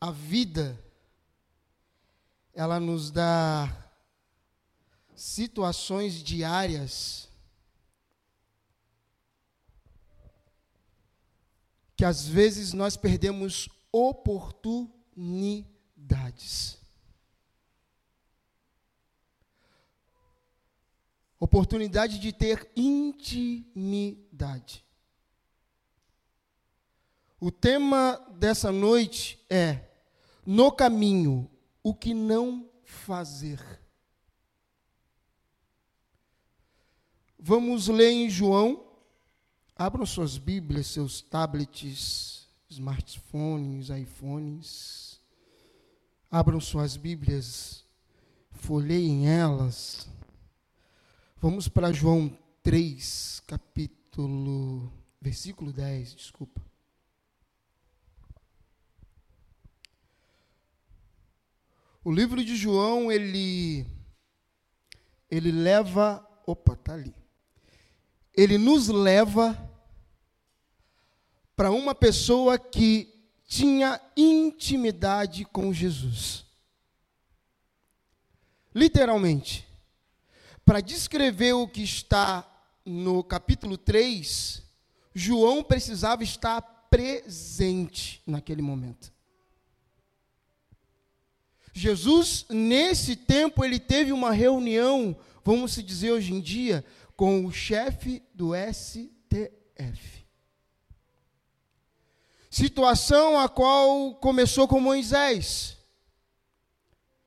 a vida, ela nos dá situações diárias que às vezes nós perdemos oportunidades. Oportunidade de ter intimidade. O tema dessa noite é: no caminho, o que não fazer. Vamos ler em João. Abram suas Bíblias, seus tablets, smartphones, iPhones. Abram suas Bíblias, folheiem elas. Vamos para João 3, capítulo, versículo 10, desculpa. O livro de João, ele ele leva, opa, tá ali. Ele nos leva para uma pessoa que tinha intimidade com Jesus. Literalmente. Para descrever o que está no capítulo 3, João precisava estar presente naquele momento. Jesus, nesse tempo, ele teve uma reunião, vamos se dizer hoje em dia, com o chefe do STF. Situação a qual começou com Moisés,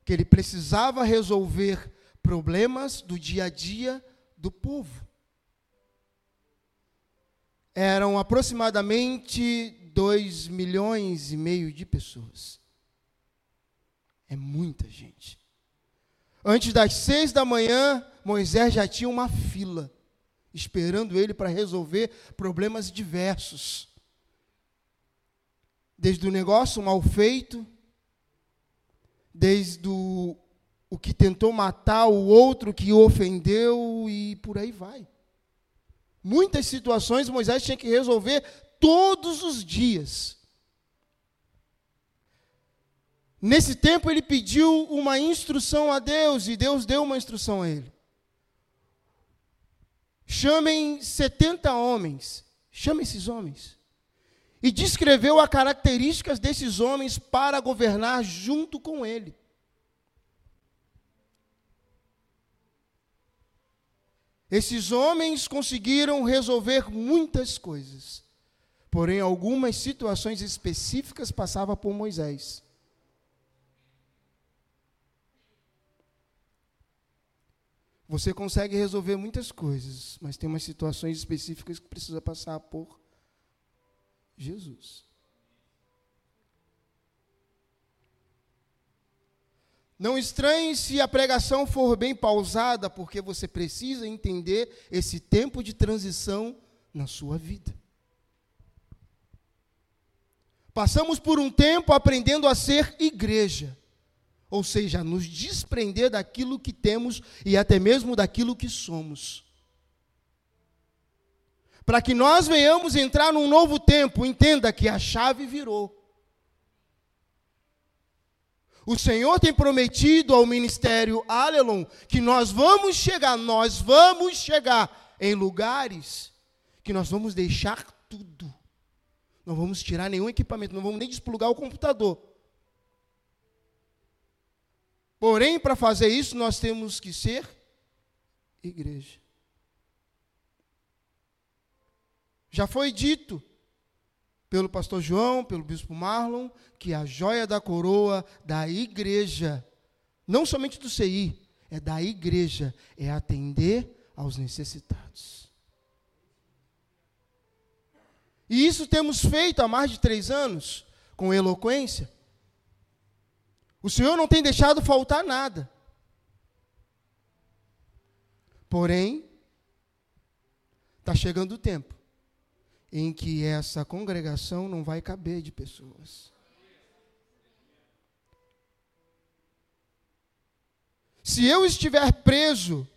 que ele precisava resolver problemas do dia a dia do povo. Eram aproximadamente dois milhões e meio de pessoas. É muita gente. Antes das seis da manhã, Moisés já tinha uma fila, esperando ele para resolver problemas diversos. Desde o negócio mal feito, desde o, o que tentou matar o outro que o ofendeu e por aí vai. Muitas situações Moisés tinha que resolver todos os dias. Nesse tempo ele pediu uma instrução a Deus e Deus deu uma instrução a ele. Chamem 70 homens, chame esses homens. E descreveu as características desses homens para governar junto com ele. Esses homens conseguiram resolver muitas coisas, porém algumas situações específicas passavam por Moisés. Você consegue resolver muitas coisas, mas tem umas situações específicas que precisa passar por Jesus. Não estranhe se a pregação for bem pausada, porque você precisa entender esse tempo de transição na sua vida. Passamos por um tempo aprendendo a ser igreja ou seja, nos desprender daquilo que temos e até mesmo daquilo que somos. Para que nós venhamos entrar num novo tempo, entenda que a chave virou. O Senhor tem prometido ao ministério Alelon que nós vamos chegar, nós vamos chegar em lugares que nós vamos deixar tudo. Não vamos tirar nenhum equipamento, não vamos nem desplugar o computador. Porém, para fazer isso, nós temos que ser igreja. Já foi dito pelo pastor João, pelo bispo Marlon, que a joia da coroa da igreja, não somente do CI, é da igreja, é atender aos necessitados. E isso temos feito há mais de três anos, com eloquência. O Senhor não tem deixado faltar nada. Porém, está chegando o tempo em que essa congregação não vai caber de pessoas. Se eu estiver preso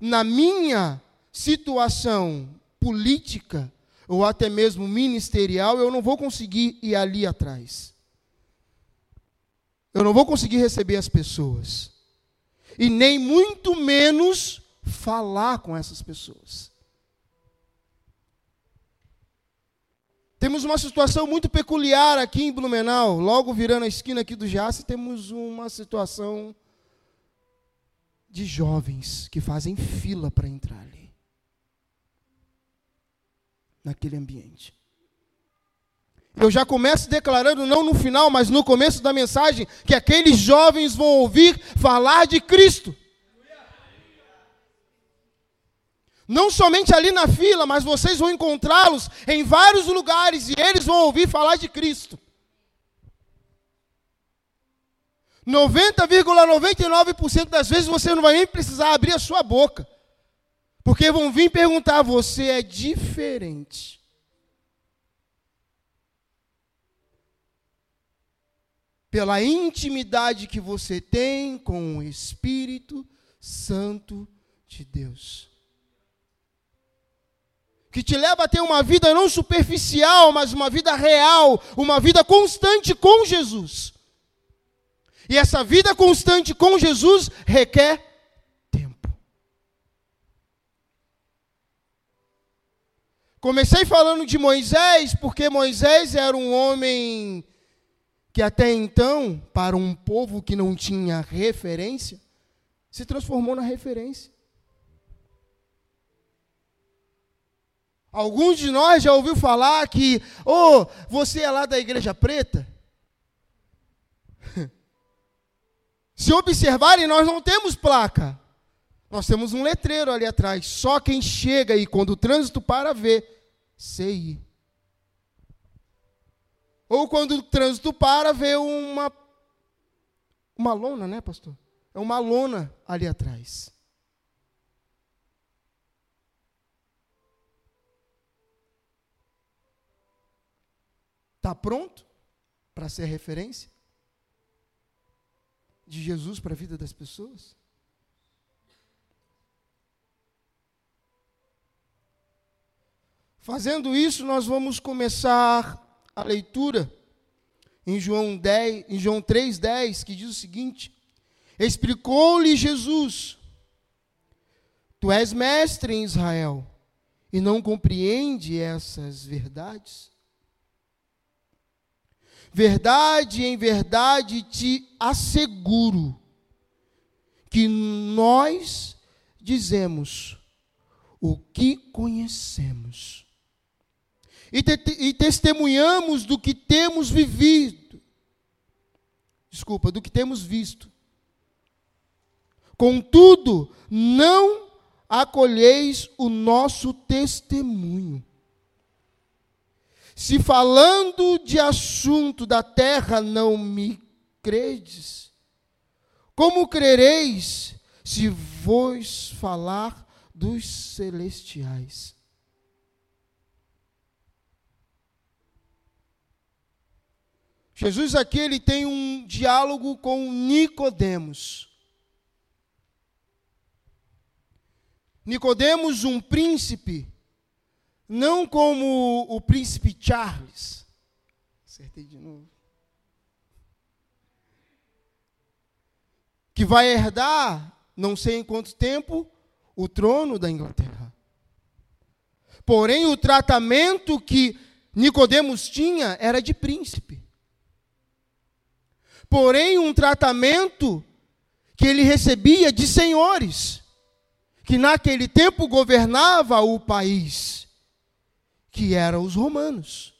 na minha situação política ou até mesmo ministerial, eu não vou conseguir ir ali atrás. Eu não vou conseguir receber as pessoas. E nem muito menos falar com essas pessoas. Temos uma situação muito peculiar aqui em Blumenau, logo virando a esquina aqui do Jace, temos uma situação de jovens que fazem fila para entrar ali, naquele ambiente. Eu já começo declarando, não no final, mas no começo da mensagem, que aqueles jovens vão ouvir falar de Cristo. Não somente ali na fila, mas vocês vão encontrá-los em vários lugares e eles vão ouvir falar de Cristo. 90,99% das vezes você não vai nem precisar abrir a sua boca. Porque vão vir perguntar: você é diferente. Pela intimidade que você tem com o Espírito Santo de Deus. Que te leva a ter uma vida não superficial, mas uma vida real, uma vida constante com Jesus. E essa vida constante com Jesus requer tempo. Comecei falando de Moisés, porque Moisés era um homem que até então, para um povo que não tinha referência, se transformou na referência. Alguns de nós já ouviu falar que, oh, você é lá da igreja preta? Se observarem, nós não temos placa. Nós temos um letreiro ali atrás. Só quem chega aí quando o trânsito para vê. CI. Ou quando o trânsito para, vê uma uma lona, né, pastor? É uma lona ali atrás. Está pronto para ser referência? de Jesus para a vida das pessoas? Fazendo isso, nós vamos começar a leitura em João 10, em João 3:10, que diz o seguinte: Explicou-lhe Jesus: Tu és mestre em Israel e não compreende essas verdades? Verdade em verdade te asseguro que nós dizemos o que conhecemos e, te, e testemunhamos do que temos vivido. Desculpa, do que temos visto. Contudo, não acolheis o nosso testemunho. Se falando de assunto da terra não me credes, como crereis se vos falar dos celestiais? Jesus aqui ele tem um diálogo com Nicodemos. Nicodemos, um príncipe, não como o príncipe Charles. Acertei de novo. Que vai herdar, não sei em quanto tempo, o trono da Inglaterra. Porém, o tratamento que Nicodemos tinha era de príncipe. Porém, um tratamento que ele recebia de senhores, que naquele tempo governava o país que eram os romanos.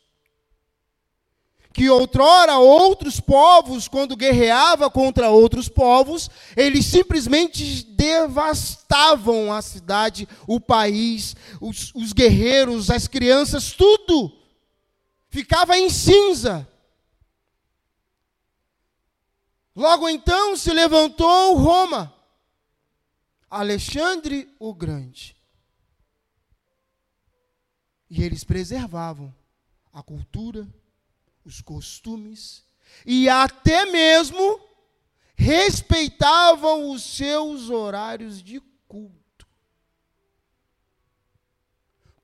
Que outrora outros povos, quando guerreava contra outros povos, eles simplesmente devastavam a cidade, o país, os, os guerreiros, as crianças, tudo ficava em cinza. Logo então se levantou Roma, Alexandre o Grande. E eles preservavam a cultura, os costumes e até mesmo respeitavam os seus horários de culto.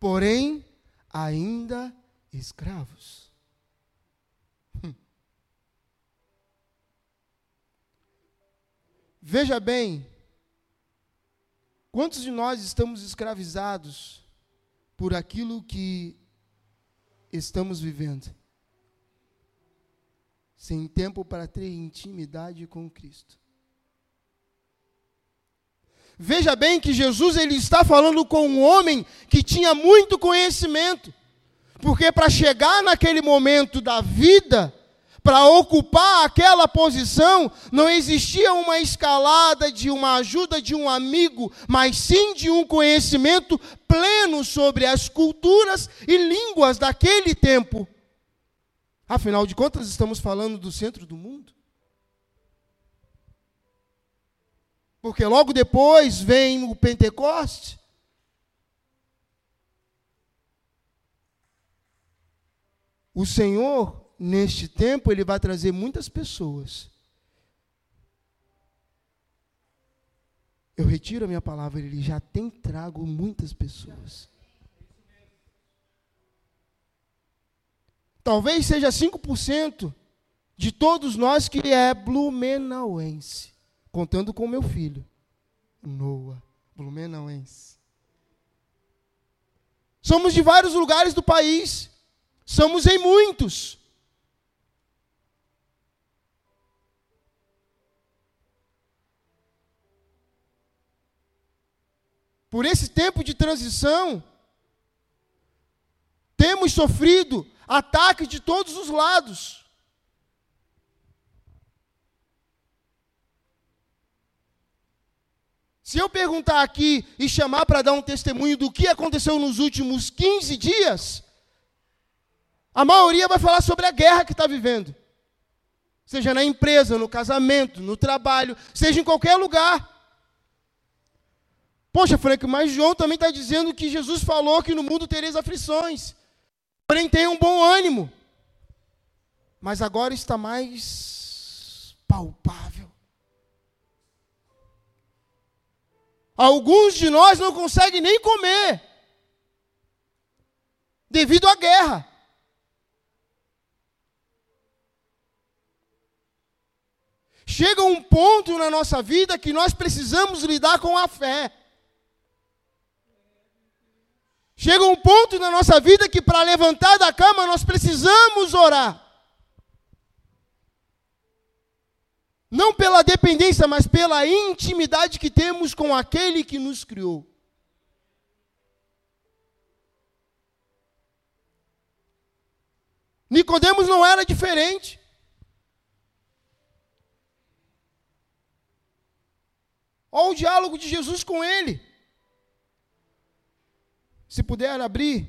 Porém, ainda escravos. Veja bem, quantos de nós estamos escravizados por aquilo que estamos vivendo? Sem tempo para ter intimidade com Cristo. Veja bem que Jesus ele está falando com um homem que tinha muito conhecimento. Porque para chegar naquele momento da vida, para ocupar aquela posição, não existia uma escalada de uma ajuda de um amigo, mas sim de um conhecimento pleno sobre as culturas e línguas daquele tempo. Afinal de contas, estamos falando do centro do mundo. Porque logo depois vem o Pentecoste. O Senhor, neste tempo, Ele vai trazer muitas pessoas. Eu retiro a minha palavra, Ele já tem trago muitas pessoas. Talvez seja 5% de todos nós que é blumenauense contando com meu filho, Noah, blumenauense. Somos de vários lugares do país, somos em muitos. Por esse tempo de transição, temos sofrido ataques de todos os lados. Se eu perguntar aqui e chamar para dar um testemunho do que aconteceu nos últimos 15 dias, a maioria vai falar sobre a guerra que está vivendo. Seja na empresa, no casamento, no trabalho, seja em qualquer lugar. Poxa, Frank, mas João também está dizendo que Jesus falou que no mundo tereis aflições. Porém, tenha um bom ânimo. Mas agora está mais palpável. Alguns de nós não conseguem nem comer, devido à guerra. Chega um ponto na nossa vida que nós precisamos lidar com a fé. Chega um ponto na nossa vida que para levantar da cama nós precisamos orar. Não pela dependência, mas pela intimidade que temos com aquele que nos criou. Nicodemos não era diferente. Olha o diálogo de Jesus com ele. Se puder abrir,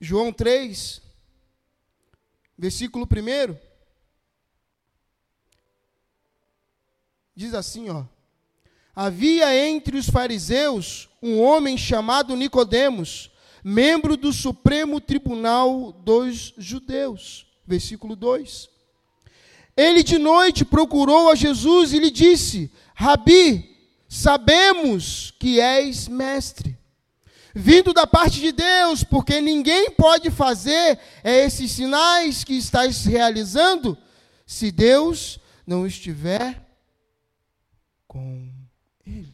João 3, versículo 1. Diz assim, ó: Havia entre os fariseus um homem chamado Nicodemos, membro do Supremo Tribunal dos Judeus. Versículo 2. Ele de noite procurou a Jesus e lhe disse: Rabi, sabemos que és mestre, vindo da parte de Deus, porque ninguém pode fazer esses sinais que estás realizando se Deus não estiver com ele.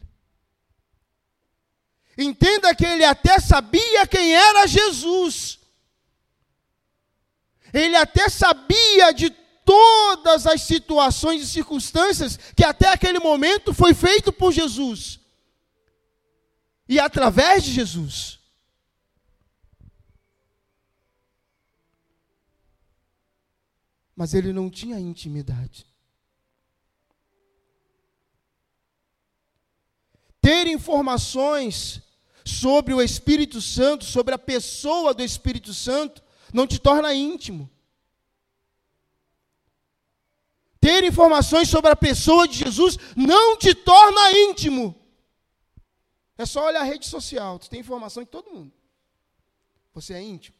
Entenda que ele até sabia quem era Jesus. Ele até sabia de todas as situações e circunstâncias que até aquele momento foi feito por Jesus. E através de Jesus. Mas ele não tinha intimidade. ter informações sobre o Espírito Santo, sobre a pessoa do Espírito Santo, não te torna íntimo. Ter informações sobre a pessoa de Jesus não te torna íntimo. É só olhar a rede social, tu tem informação de todo mundo. Você é íntimo.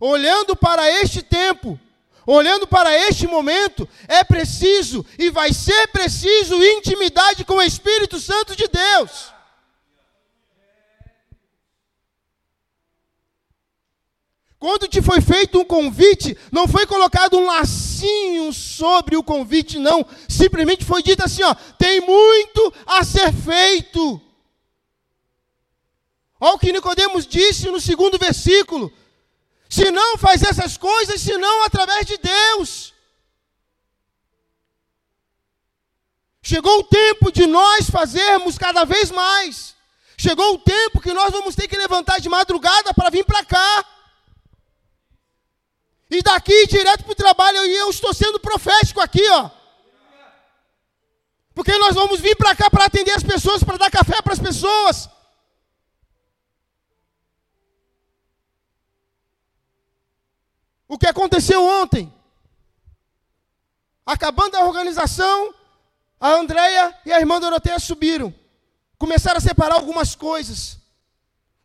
Olhando para este tempo, olhando para este momento, é preciso e vai ser preciso intimidade com o Espírito Santo de Deus. Quando te foi feito um convite, não foi colocado um lacinho sobre o convite, não. Simplesmente foi dito assim: ó, tem muito a ser feito. Olha o que Nicodemos disse no segundo versículo. Se não faz essas coisas, senão através de Deus. Chegou o tempo de nós fazermos cada vez mais. Chegou o tempo que nós vamos ter que levantar de madrugada para vir para cá. E daqui direto para o trabalho, e eu estou sendo profético aqui, ó. Porque nós vamos vir para cá para atender as pessoas, para dar café para as pessoas. O que aconteceu ontem? Acabando a organização, a Andréia e a irmã Doroteia subiram. Começaram a separar algumas coisas.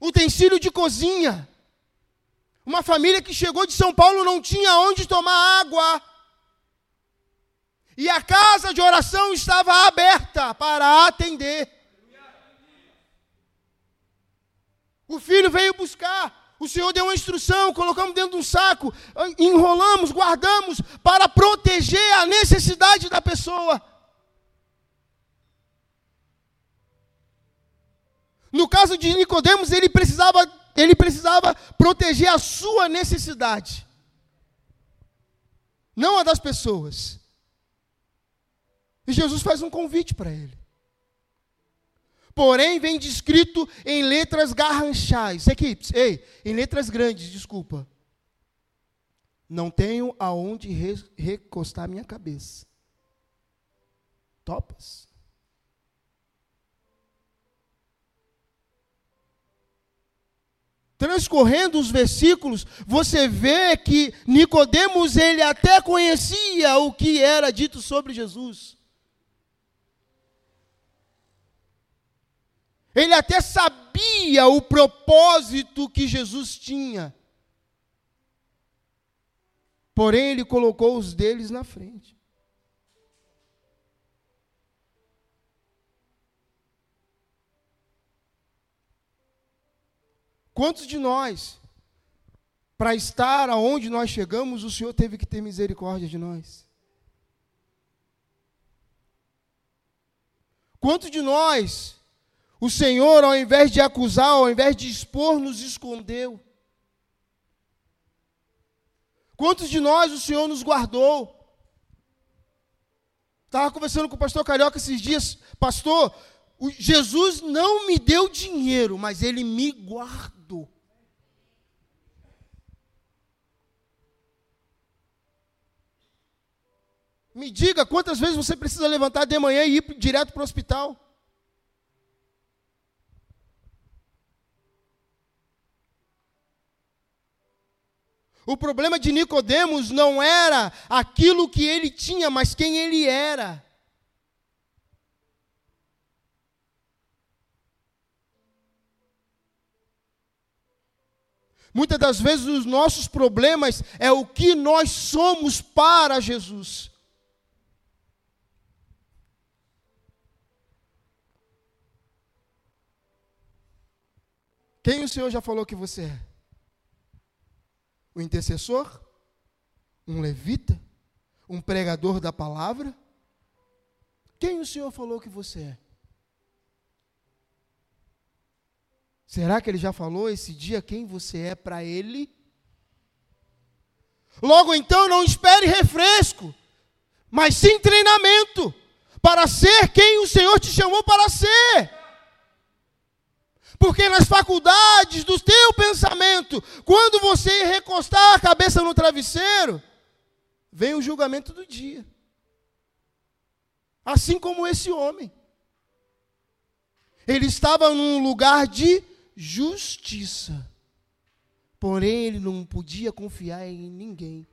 Utensílio de cozinha. Uma família que chegou de São Paulo não tinha onde tomar água. E a casa de oração estava aberta para atender. O filho veio buscar. O Senhor deu uma instrução, colocamos dentro de um saco, enrolamos, guardamos para proteger a necessidade da pessoa. No caso de Nicodemos, ele precisava, ele precisava proteger a sua necessidade. Não a das pessoas. E Jesus faz um convite para ele. Porém, vem descrito em letras garranchais. Equipes, ei, em letras grandes, desculpa. Não tenho aonde recostar minha cabeça. Topas? Transcorrendo os versículos, você vê que Nicodemos ele até conhecia o que era dito sobre Jesus. Ele até sabia o propósito que Jesus tinha. Porém, ele colocou os deles na frente. Quantos de nós, para estar aonde nós chegamos, o Senhor teve que ter misericórdia de nós? Quantos de nós, o Senhor, ao invés de acusar, ao invés de expor, nos escondeu? Quantos de nós o Senhor nos guardou? Estava conversando com o pastor Carioca esses dias, pastor, Jesus não me deu dinheiro, mas ele me guardou. Me diga quantas vezes você precisa levantar de manhã e ir direto para o hospital. O problema de Nicodemos não era aquilo que ele tinha, mas quem ele era. Muitas das vezes os nossos problemas é o que nós somos para Jesus. Quem o Senhor já falou que você é? O intercessor? Um levita? Um pregador da palavra? Quem o Senhor falou que você é? Será que ele já falou esse dia quem você é para ele? Logo então, não espere refresco, mas sim treinamento para ser quem o Senhor te chamou para ser. Porque nas faculdades do teu pensamento, quando você recostar a cabeça no travesseiro, vem o julgamento do dia. Assim como esse homem. Ele estava num lugar de justiça. Porém, ele não podia confiar em ninguém.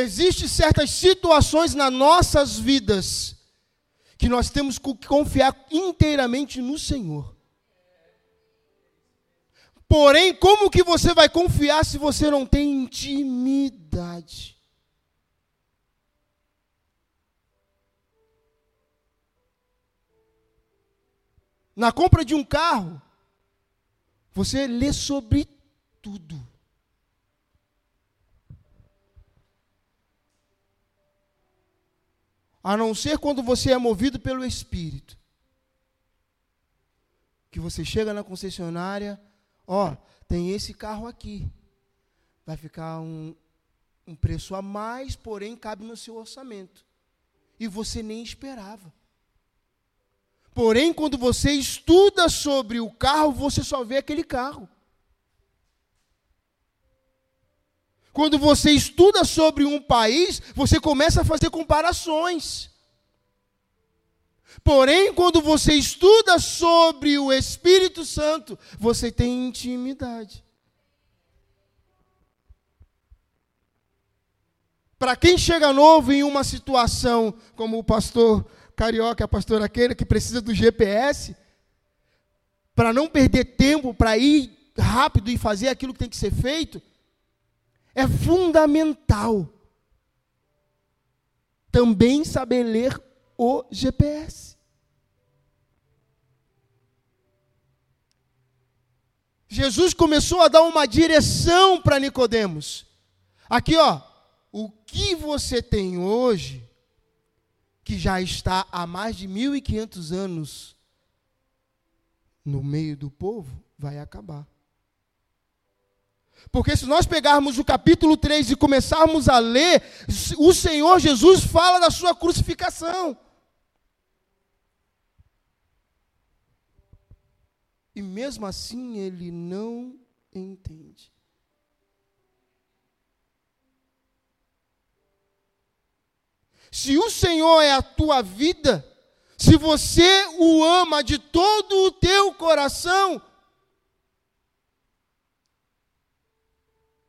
Existem certas situações nas nossas vidas que nós temos que confiar inteiramente no Senhor. Porém, como que você vai confiar se você não tem intimidade? Na compra de um carro, Você lê sobre tudo. A não ser quando você é movido pelo Espírito. Que você chega na concessionária, ó, tem esse carro aqui. Vai ficar um, um preço a mais, porém cabe no seu orçamento. E você nem esperava. Porém, quando você estuda sobre o carro, você só vê aquele carro. Quando você estuda sobre um país, você começa a fazer comparações. Porém, quando você estuda sobre o Espírito Santo, você tem intimidade. Para quem chega novo em uma situação como o pastor carioca, a pastora Keira, que precisa do GPS, para não perder tempo, para ir rápido e fazer aquilo que tem que ser feito, é fundamental também saber ler o GPS. Jesus começou a dar uma direção para Nicodemos. Aqui, ó, o que você tem hoje, que já está há mais de 1500 anos no meio do povo, vai acabar. Porque se nós pegarmos o capítulo 3 e começarmos a ler, o Senhor Jesus fala da sua crucificação. E mesmo assim ele não entende. Se o Senhor é a tua vida, se você o ama de todo o teu coração,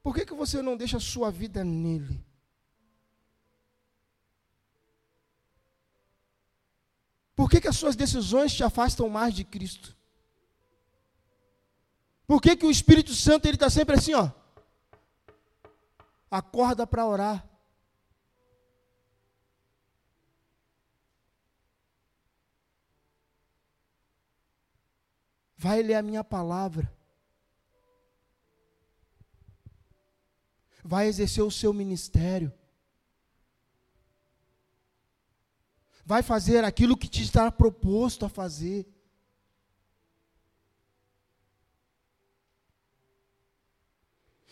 Por que, que você não deixa a sua vida nele? Por que, que as suas decisões te afastam mais de Cristo? Por que, que o Espírito Santo ele está sempre assim, ó? Acorda para orar. Vai ler a minha palavra. Vai exercer o seu ministério, vai fazer aquilo que te está proposto a fazer.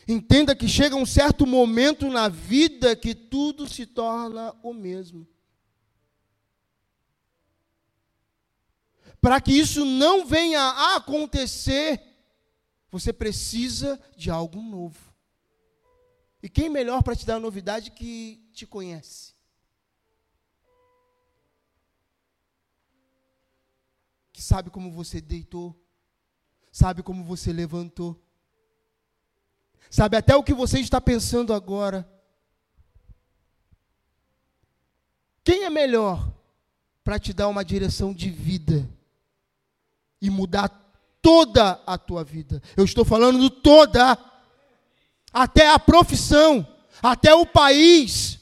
Entenda que chega um certo momento na vida que tudo se torna o mesmo. Para que isso não venha a acontecer, você precisa de algo novo. E quem melhor para te dar a novidade que te conhece? Que sabe como você deitou, sabe como você levantou, sabe até o que você está pensando agora. Quem é melhor para te dar uma direção de vida e mudar toda a tua vida? Eu estou falando toda até a profissão, até o país.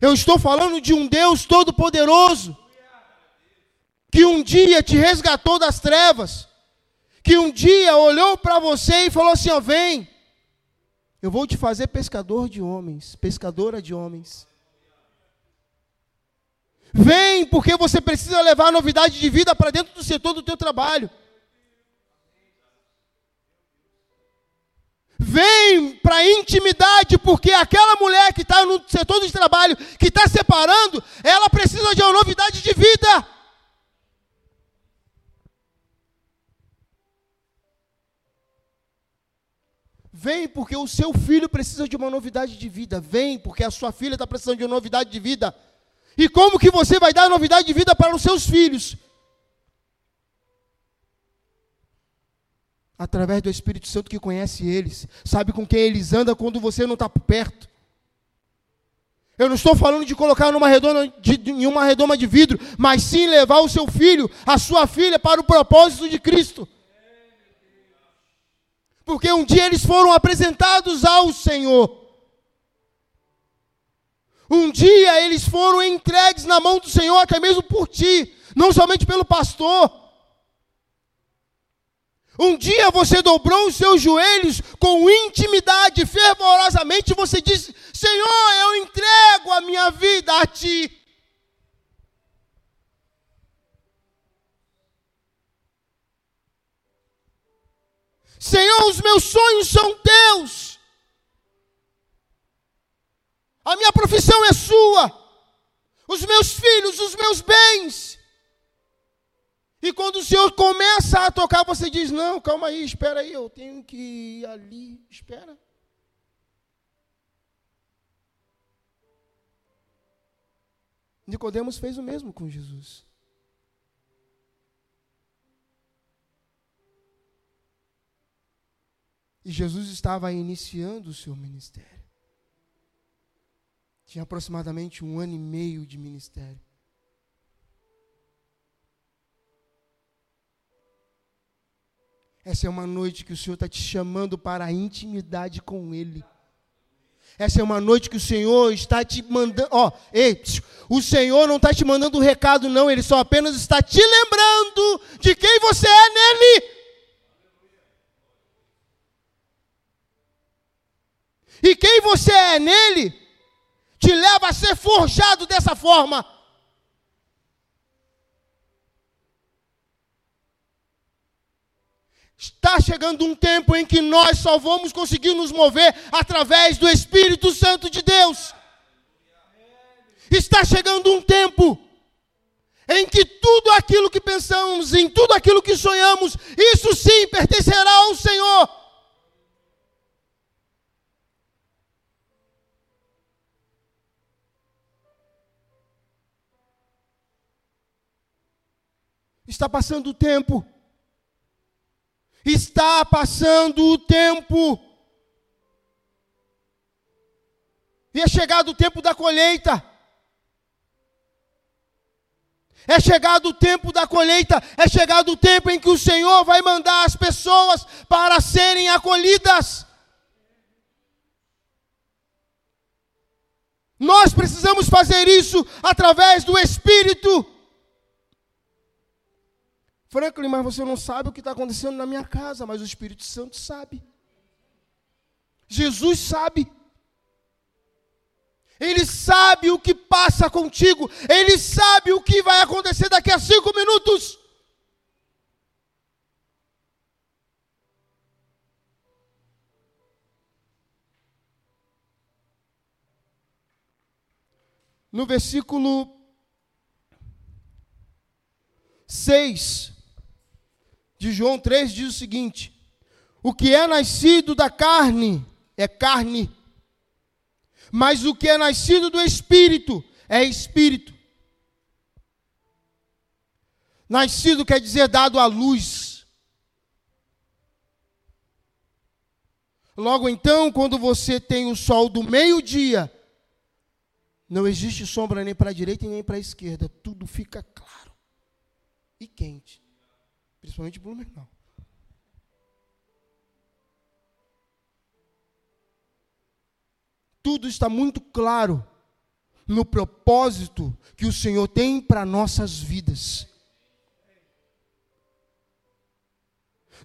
Eu estou falando de um Deus todo-poderoso, que um dia te resgatou das trevas, que um dia olhou para você e falou assim: ó, vem, eu vou te fazer pescador de homens, pescadora de homens. Vem, porque você precisa levar a novidade de vida para dentro do setor do teu trabalho. Vem para a intimidade, porque aquela mulher que está no setor de trabalho, que está separando, ela precisa de uma novidade de vida. Vem porque o seu filho precisa de uma novidade de vida. Vem porque a sua filha está precisando de uma novidade de vida. E como que você vai dar novidade de vida para os seus filhos? Através do Espírito Santo que conhece eles, sabe com quem eles andam quando você não está perto. Eu não estou falando de colocar numa redoma de, em uma redoma de vidro, mas sim levar o seu filho, a sua filha, para o propósito de Cristo. Porque um dia eles foram apresentados ao Senhor. Um dia eles foram entregues na mão do Senhor, até mesmo por ti, não somente pelo pastor. Um dia você dobrou os seus joelhos com intimidade, fervorosamente, você disse: Senhor, eu entrego a minha vida a Ti. Senhor, os meus sonhos são teus. A minha profissão é sua. Os meus filhos, os meus bens. E quando o Senhor começa a tocar, você diz: Não, calma aí, espera aí, eu tenho que ir ali. Espera. Nicodemos fez o mesmo com Jesus. E Jesus estava iniciando o seu ministério. Tinha aproximadamente um ano e meio de ministério. Essa é uma noite que o Senhor está te chamando para a intimidade com Ele. Essa é uma noite que o Senhor está te mandando. Ó, ei, o Senhor não está te mandando um recado, não. Ele só apenas está te lembrando de quem você é nele. E quem você é nele te leva a ser forjado dessa forma. Está chegando um tempo em que nós só vamos conseguir nos mover através do Espírito Santo de Deus. Está chegando um tempo em que tudo aquilo que pensamos, em tudo aquilo que sonhamos, isso sim pertencerá ao Senhor. Está passando o tempo. Está passando o tempo. E é chegado o tempo da colheita. É chegado o tempo da colheita, é chegado o tempo em que o Senhor vai mandar as pessoas para serem acolhidas. Nós precisamos fazer isso através do Espírito. Franklin, mas você não sabe o que está acontecendo na minha casa, mas o Espírito Santo sabe. Jesus sabe. Ele sabe o que passa contigo. Ele sabe o que vai acontecer daqui a cinco minutos. No versículo 6, de João 3 diz o seguinte: O que é nascido da carne é carne, mas o que é nascido do espírito é espírito. Nascido quer dizer dado à luz. Logo então, quando você tem o sol do meio-dia, não existe sombra nem para a direita nem para a esquerda, tudo fica claro e quente principalmente Blumenau. Tudo está muito claro no propósito que o Senhor tem para nossas vidas.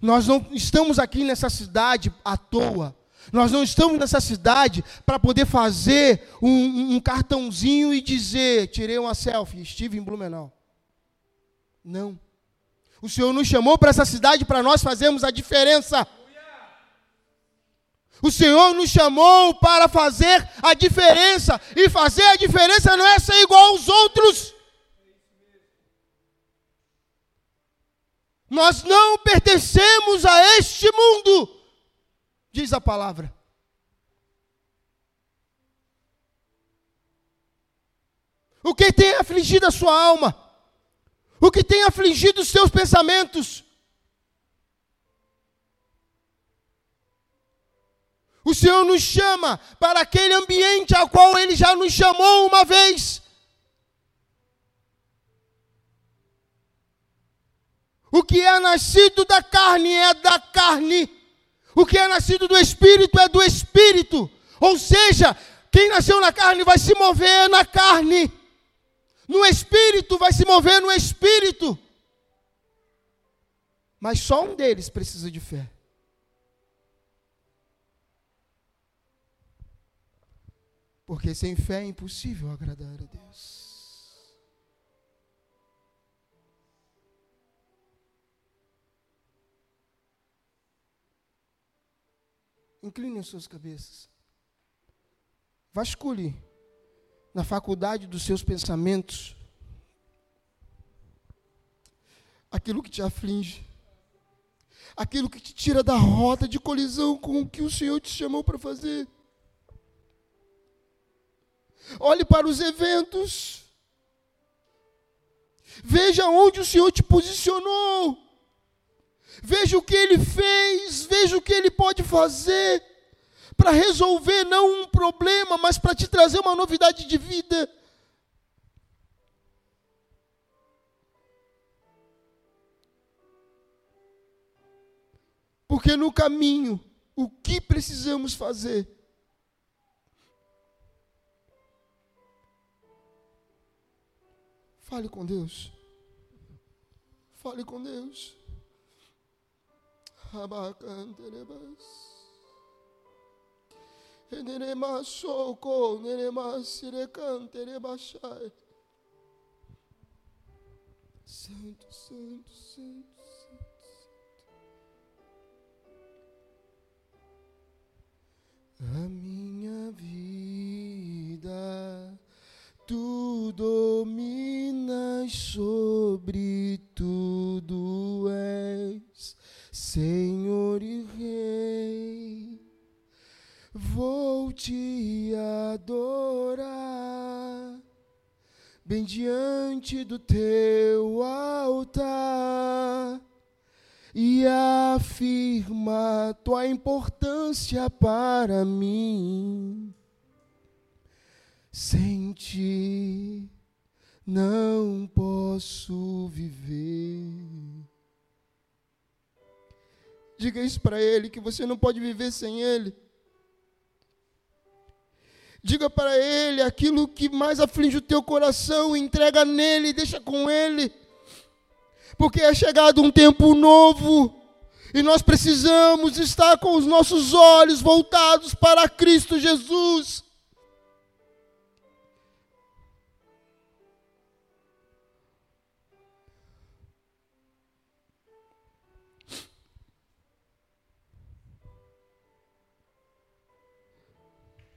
Nós não estamos aqui nessa cidade à toa. Nós não estamos nessa cidade para poder fazer um, um, cartãozinho e dizer: tirei uma selfie, estive em Blumenau. Não. O Senhor nos chamou para essa cidade para nós fazermos a diferença. O Senhor nos chamou para fazer a diferença. E fazer a diferença não é ser igual aos outros. Nós não pertencemos a este mundo, diz a palavra. O que tem afligido a sua alma? O que tem afligido os seus pensamentos. O Senhor nos chama para aquele ambiente ao qual Ele já nos chamou uma vez. O que é nascido da carne é da carne. O que é nascido do espírito é do espírito. Ou seja, quem nasceu na carne vai se mover na carne no espírito, vai se mover no espírito. Mas só um deles precisa de fé. Porque sem fé é impossível agradar a Deus. Incline as suas cabeças. Vasculhe na faculdade dos seus pensamentos aquilo que te aflige, aquilo que te tira da rota de colisão com o que o Senhor te chamou para fazer. Olhe para os eventos. Veja onde o Senhor te posicionou. Veja o que ele fez, veja o que ele pode fazer para resolver não um problema, mas para te trazer uma novidade de vida. Porque no caminho, o que precisamos fazer? Fale com Deus. Fale com Deus. Abacanterebas. Enerema soko, nerema sirecanterebachai. Santo, santo, santo. A minha vida, tu dominas sobre tudo és, Senhor e Rei. Vou te adorar, bem diante do teu altar e afirma tua importância para mim. Sem ti não posso viver. Diga isso para ele, que você não pode viver sem ele. Diga para ele aquilo que mais aflige o teu coração, entrega nele, deixa com ele porque é chegado um tempo novo e nós precisamos estar com os nossos olhos voltados para Cristo Jesus.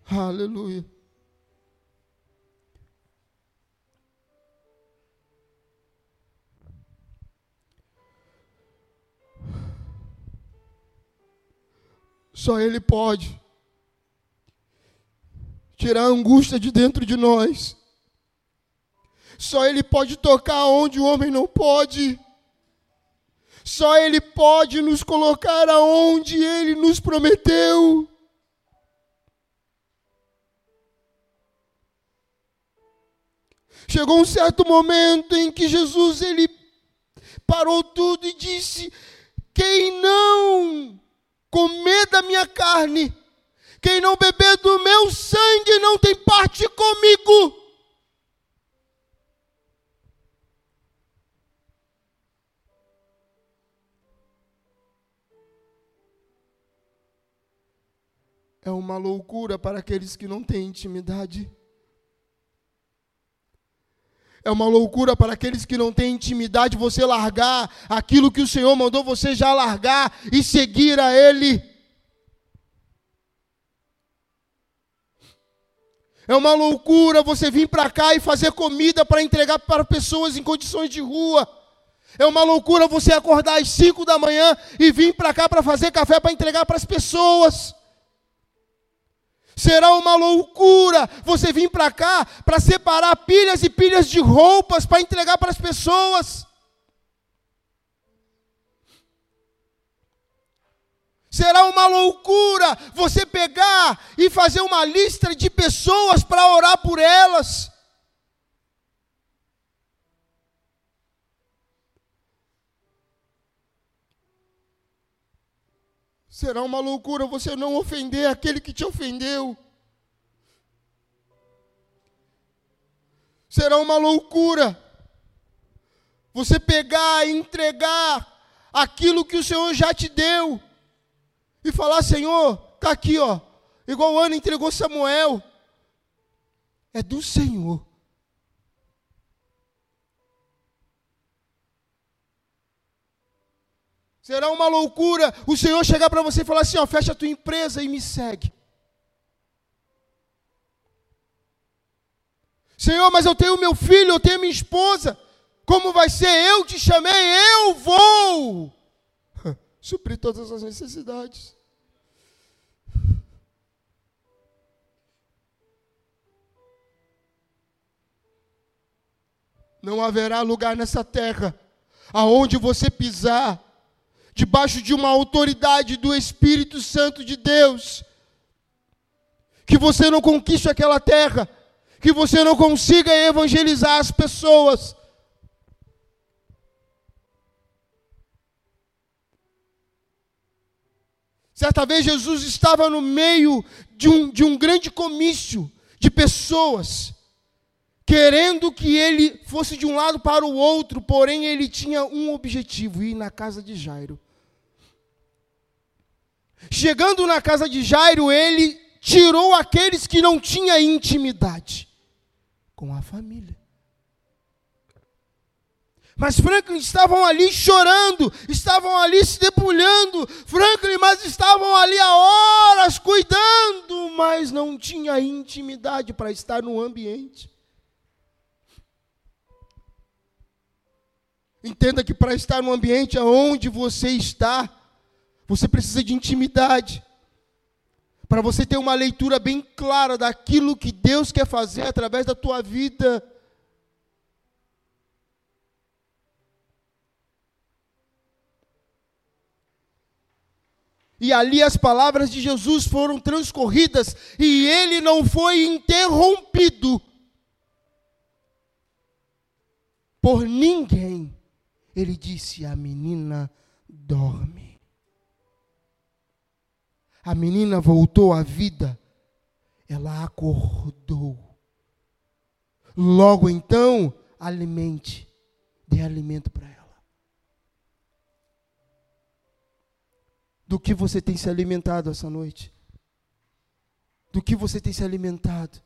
Aleluia. Só Ele pode tirar a angústia de dentro de nós. Só Ele pode tocar onde o homem não pode. Só Ele pode nos colocar aonde Ele nos prometeu. Chegou um certo momento em que Jesus ele parou tudo e disse: Quem não comer da minha carne, quem não beber do meu sangue não tem parte comigo. É uma loucura para aqueles que não têm intimidade. É uma loucura para aqueles que não têm intimidade você largar aquilo que o Senhor mandou você já largar e seguir a Ele. É uma loucura você vir para cá e fazer comida para entregar para pessoas em condições de rua. É uma loucura você acordar às 5 da manhã e vir para cá para fazer café para entregar para as pessoas. Será uma loucura você vir para cá para separar pilhas e pilhas de roupas para entregar para as pessoas. Será uma loucura você pegar e fazer uma lista de pessoas para orar por elas. Será uma loucura você não ofender aquele que te ofendeu. Será uma loucura você pegar e entregar aquilo que o Senhor já te deu e falar: Senhor, está aqui, ó, igual o Ana entregou Samuel, é do Senhor. Será uma loucura o Senhor chegar para você e falar assim: ó, fecha a tua empresa e me segue. Senhor, mas eu tenho meu filho, eu tenho minha esposa. Como vai ser? Eu te chamei, eu vou suprir todas as necessidades. Não haverá lugar nessa terra aonde você pisar debaixo de uma autoridade do Espírito Santo de Deus, que você não conquiste aquela terra, que você não consiga evangelizar as pessoas. Certa vez Jesus estava no meio de um, de um grande comício de pessoas, querendo que ele fosse de um lado para o outro, porém ele tinha um objetivo: ir na casa de Jairo. Chegando na casa de Jairo, ele tirou aqueles que não tinham intimidade com a família. Mas Franklin estavam ali chorando, estavam ali se debulhando, Franklin, mas estavam ali há horas cuidando, mas não tinha intimidade para estar no ambiente. Entenda que para estar no ambiente aonde você está, você precisa de intimidade. Para você ter uma leitura bem clara daquilo que Deus quer fazer através da tua vida. E ali as palavras de Jesus foram transcorridas e ele não foi interrompido por ninguém. Ele disse: A menina dorme. A menina voltou à vida, ela acordou. Logo então, alimente, dê alimento para ela. Do que você tem se alimentado essa noite? Do que você tem se alimentado?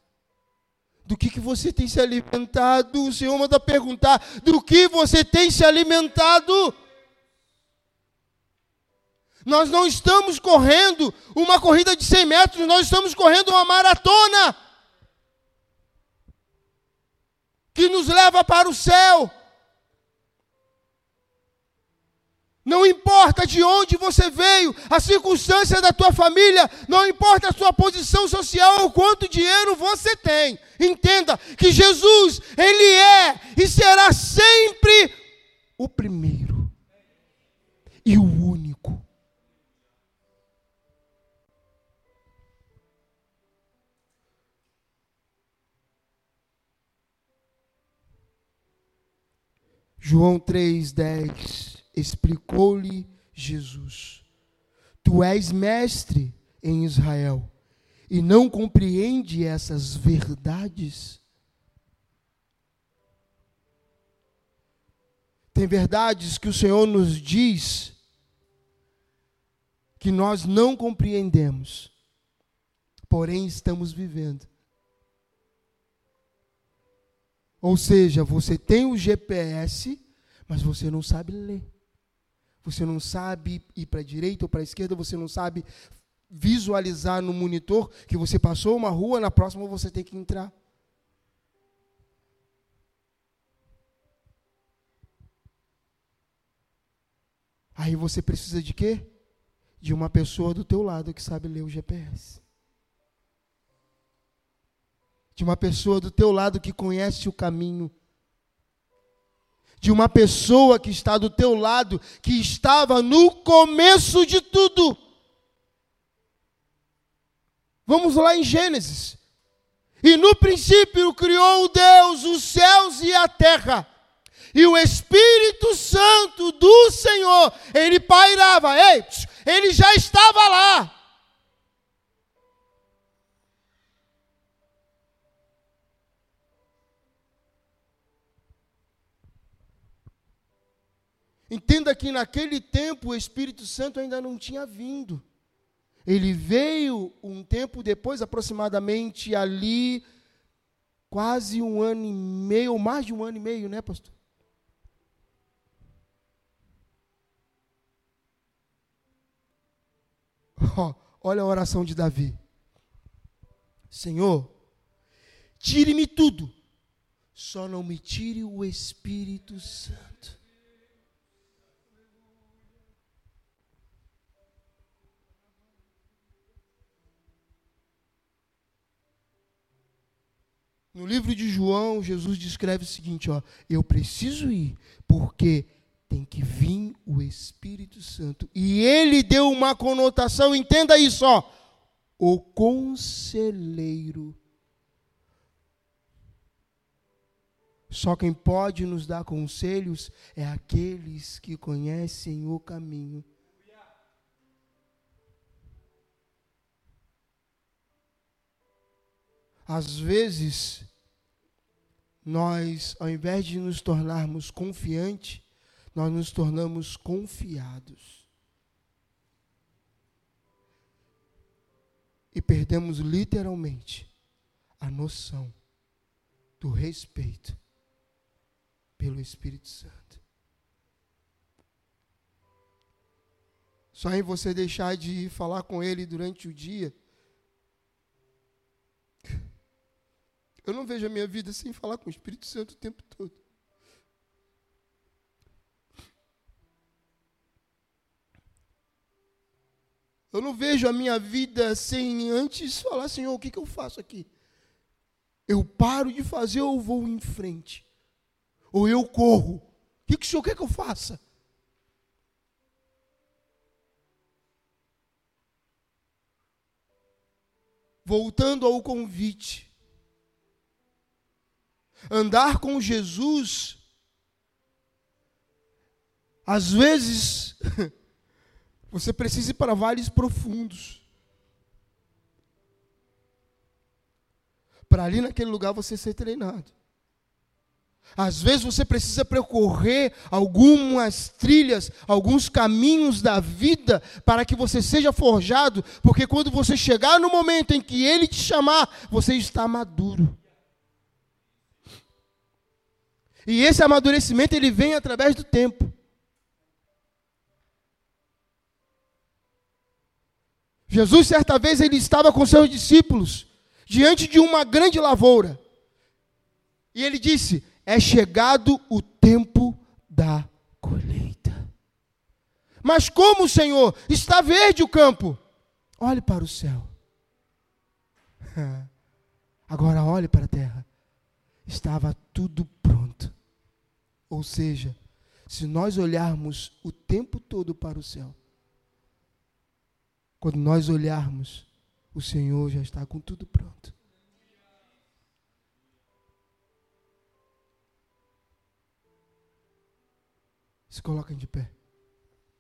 Do que, que você tem se alimentado? O Senhor manda perguntar: do que você tem se alimentado? Nós não estamos correndo uma corrida de 100 metros, nós estamos correndo uma maratona que nos leva para o céu. Não importa de onde você veio, a circunstância da tua família, não importa a sua posição social ou quanto dinheiro você tem. Entenda que Jesus, Ele é e será sempre o primeiro e o João 3,10 explicou-lhe Jesus: Tu és mestre em Israel e não compreende essas verdades? Tem verdades que o Senhor nos diz que nós não compreendemos, porém estamos vivendo. Ou seja, você tem o GPS, mas você não sabe ler. Você não sabe ir para a direita ou para a esquerda, você não sabe visualizar no monitor que você passou uma rua, na próxima você tem que entrar. Aí você precisa de quê? De uma pessoa do teu lado que sabe ler o GPS de uma pessoa do teu lado que conhece o caminho, de uma pessoa que está do teu lado, que estava no começo de tudo. Vamos lá em Gênesis. E no princípio criou Deus os céus e a terra. E o Espírito Santo do Senhor, ele pairava. Ei, ele já estava lá. Entenda que naquele tempo o Espírito Santo ainda não tinha vindo. Ele veio um tempo depois, aproximadamente ali, quase um ano e meio, ou mais de um ano e meio, né, pastor? Oh, olha a oração de Davi. Senhor, tire-me tudo, só não me tire o Espírito Santo. No livro de João, Jesus descreve o seguinte: ó, eu preciso ir, porque tem que vir o Espírito Santo. E ele deu uma conotação, entenda isso, ó, o conselheiro. Só quem pode nos dar conselhos é aqueles que conhecem o caminho. Às vezes, nós, ao invés de nos tornarmos confiantes, nós nos tornamos confiados. E perdemos literalmente a noção do respeito pelo Espírito Santo. Só em você deixar de falar com ele durante o dia, Eu não vejo a minha vida sem falar com o Espírito Santo o tempo todo. Eu não vejo a minha vida sem antes falar, Senhor, o que, que eu faço aqui? Eu paro de fazer ou vou em frente? Ou eu corro? O que, que o Senhor quer que eu faça? Voltando ao convite. Andar com Jesus, às vezes, você precisa ir para vales profundos. Para ali naquele lugar você ser treinado. Às vezes você precisa percorrer algumas trilhas, alguns caminhos da vida para que você seja forjado, porque quando você chegar no momento em que ele te chamar, você está maduro. E esse amadurecimento ele vem através do tempo. Jesus certa vez ele estava com seus discípulos diante de uma grande lavoura. E ele disse: "É chegado o tempo da colheita". Mas como, Senhor, está verde o campo? Olhe para o céu. Agora olhe para a terra. Estava tudo pronto. Ou seja, se nós olharmos o tempo todo para o céu, quando nós olharmos, o Senhor já está com tudo pronto. Se coloquem de pé.